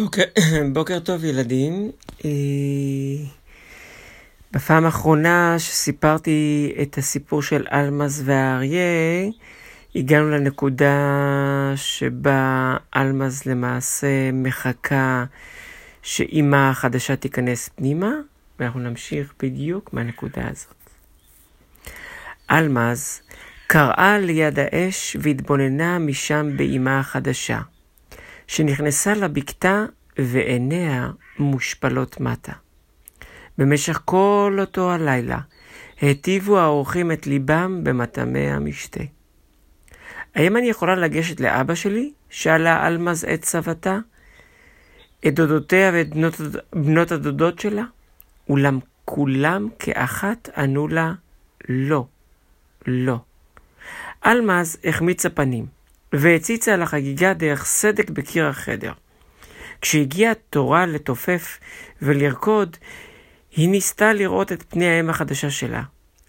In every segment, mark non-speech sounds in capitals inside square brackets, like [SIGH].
בוקר, [COUGHS] בוקר טוב ילדים. אה, בפעם האחרונה שסיפרתי את הסיפור של אלמז והאריה, הגענו לנקודה שבה אלמז למעשה מחכה שאימא החדשה תיכנס פנימה, ואנחנו נמשיך בדיוק מהנקודה הזאת. אלמז קראה ליד האש והתבוננה משם באימה החדשה. שנכנסה לבקתה ועיניה מושפלות מטה. במשך כל אותו הלילה היטיבו האורחים את ליבם במטעמי המשתה. האם אני יכולה לגשת לאבא שלי? שאלה אלמז את סבתה, את דודותיה ואת בנות, בנות הדודות שלה? אולם כולם כאחת ענו לה לא, לא. אלמז החמיצה פנים. והציצה על החגיגה דרך סדק בקיר החדר. כשהגיעה תורה לתופף ולרקוד, היא ניסתה לראות את פני האם החדשה שלה,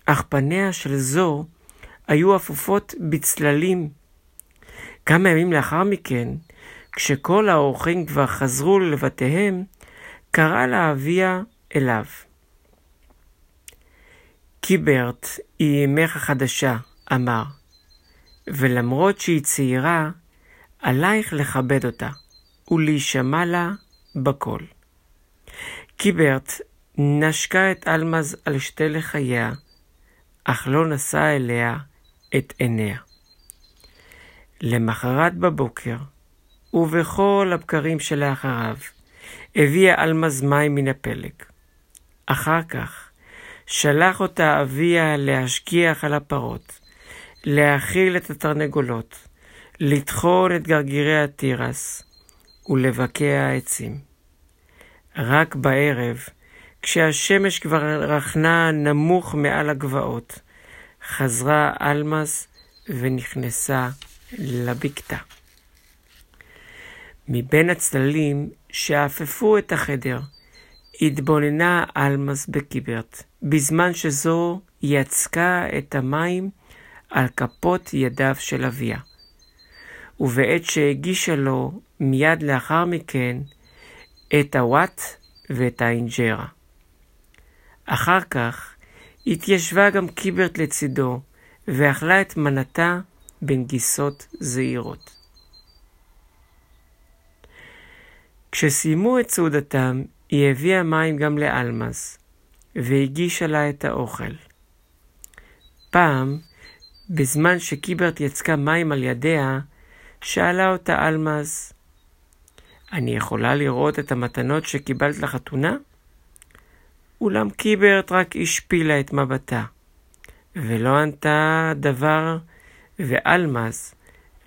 אך פניה של זו היו אפופות בצללים. כמה ימים לאחר מכן, כשכל האורחים כבר חזרו לבתיהם, קרא לה אביה אליו. קיברט היא אמך החדשה, אמר. ולמרות שהיא צעירה, עלייך לכבד אותה ולהישמע לה בכל. קיברט נשקה את אלמז על שתי לחייה, אך לא נשא אליה את עיניה. למחרת בבוקר, ובכל הבקרים שלאחריו, הביאה אלמז מים מן הפלג. אחר כך, שלח אותה אביה להשגיח על הפרות, להאכיל את התרנגולות, לטחון את גרגירי התירס ולבקע העצים. רק בערב, כשהשמש כבר רכנה נמוך מעל הגבעות, חזרה אלמז ונכנסה לבקתה. מבין הצללים שאפפו את החדר, התבוננה אלמז בקיברט, בזמן שזו יצקה את המים על כפות ידיו של אביה. ובעת שהגישה לו מיד לאחר מכן את הוואט ואת האינג'רה. אחר כך התיישבה גם קיברט לצידו ואכלה את מנתה בנגיסות זעירות. כשסיימו את סעודתם, היא הביאה מים גם לאלמז, והגישה לה את האוכל. פעם, בזמן שקיברט יצקה מים על ידיה, שאלה אותה אלמז, אני יכולה לראות את המתנות שקיבלת לחתונה? אולם קיברט רק השפילה את מבטה, ולא ענתה דבר, ואלמז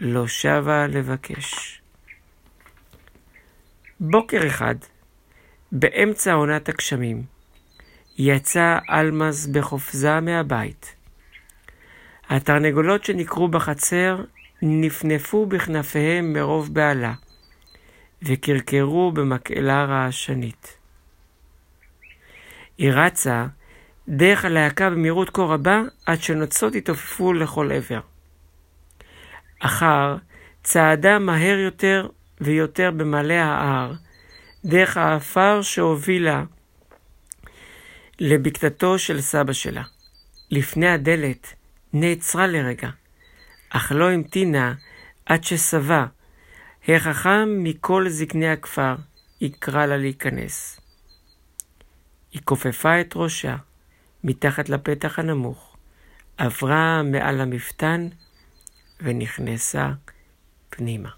לא שבה לבקש. בוקר אחד, באמצע עונת הגשמים, יצא אלמז בחופזה מהבית. התרנגולות שנקרו בחצר נפנפו בכנפיהם מרוב בהלה, וקרקרו במקהלה רעשנית. היא רצה דרך הלהקה במהירות כה רבה, עד שנוצות התעופפו לכל עבר. אחר צעדה מהר יותר ויותר במעלה ההר, דרך האפר שהובילה לבקתתו של סבא שלה. לפני הדלת נעצרה לרגע, אך לא המתינה עד ששבע, החכם מכל זקני הכפר, יקרא לה להיכנס. היא כופפה את ראשה מתחת לפתח הנמוך, עברה מעל המפתן ונכנסה פנימה.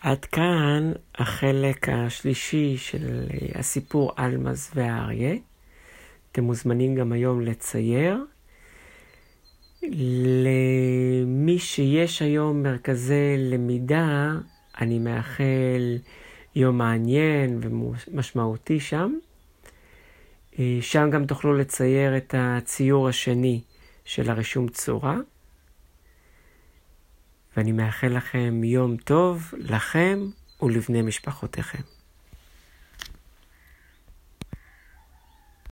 עד כאן החלק השלישי של הסיפור אלמז והאריה. אתם מוזמנים גם היום לצייר. למי שיש היום מרכזי למידה, אני מאחל יום מעניין ומשמעותי שם. שם גם תוכלו לצייר את הציור השני של הרישום צורה. ואני מאחל לכם יום טוב לכם ולבני משפחותיכם.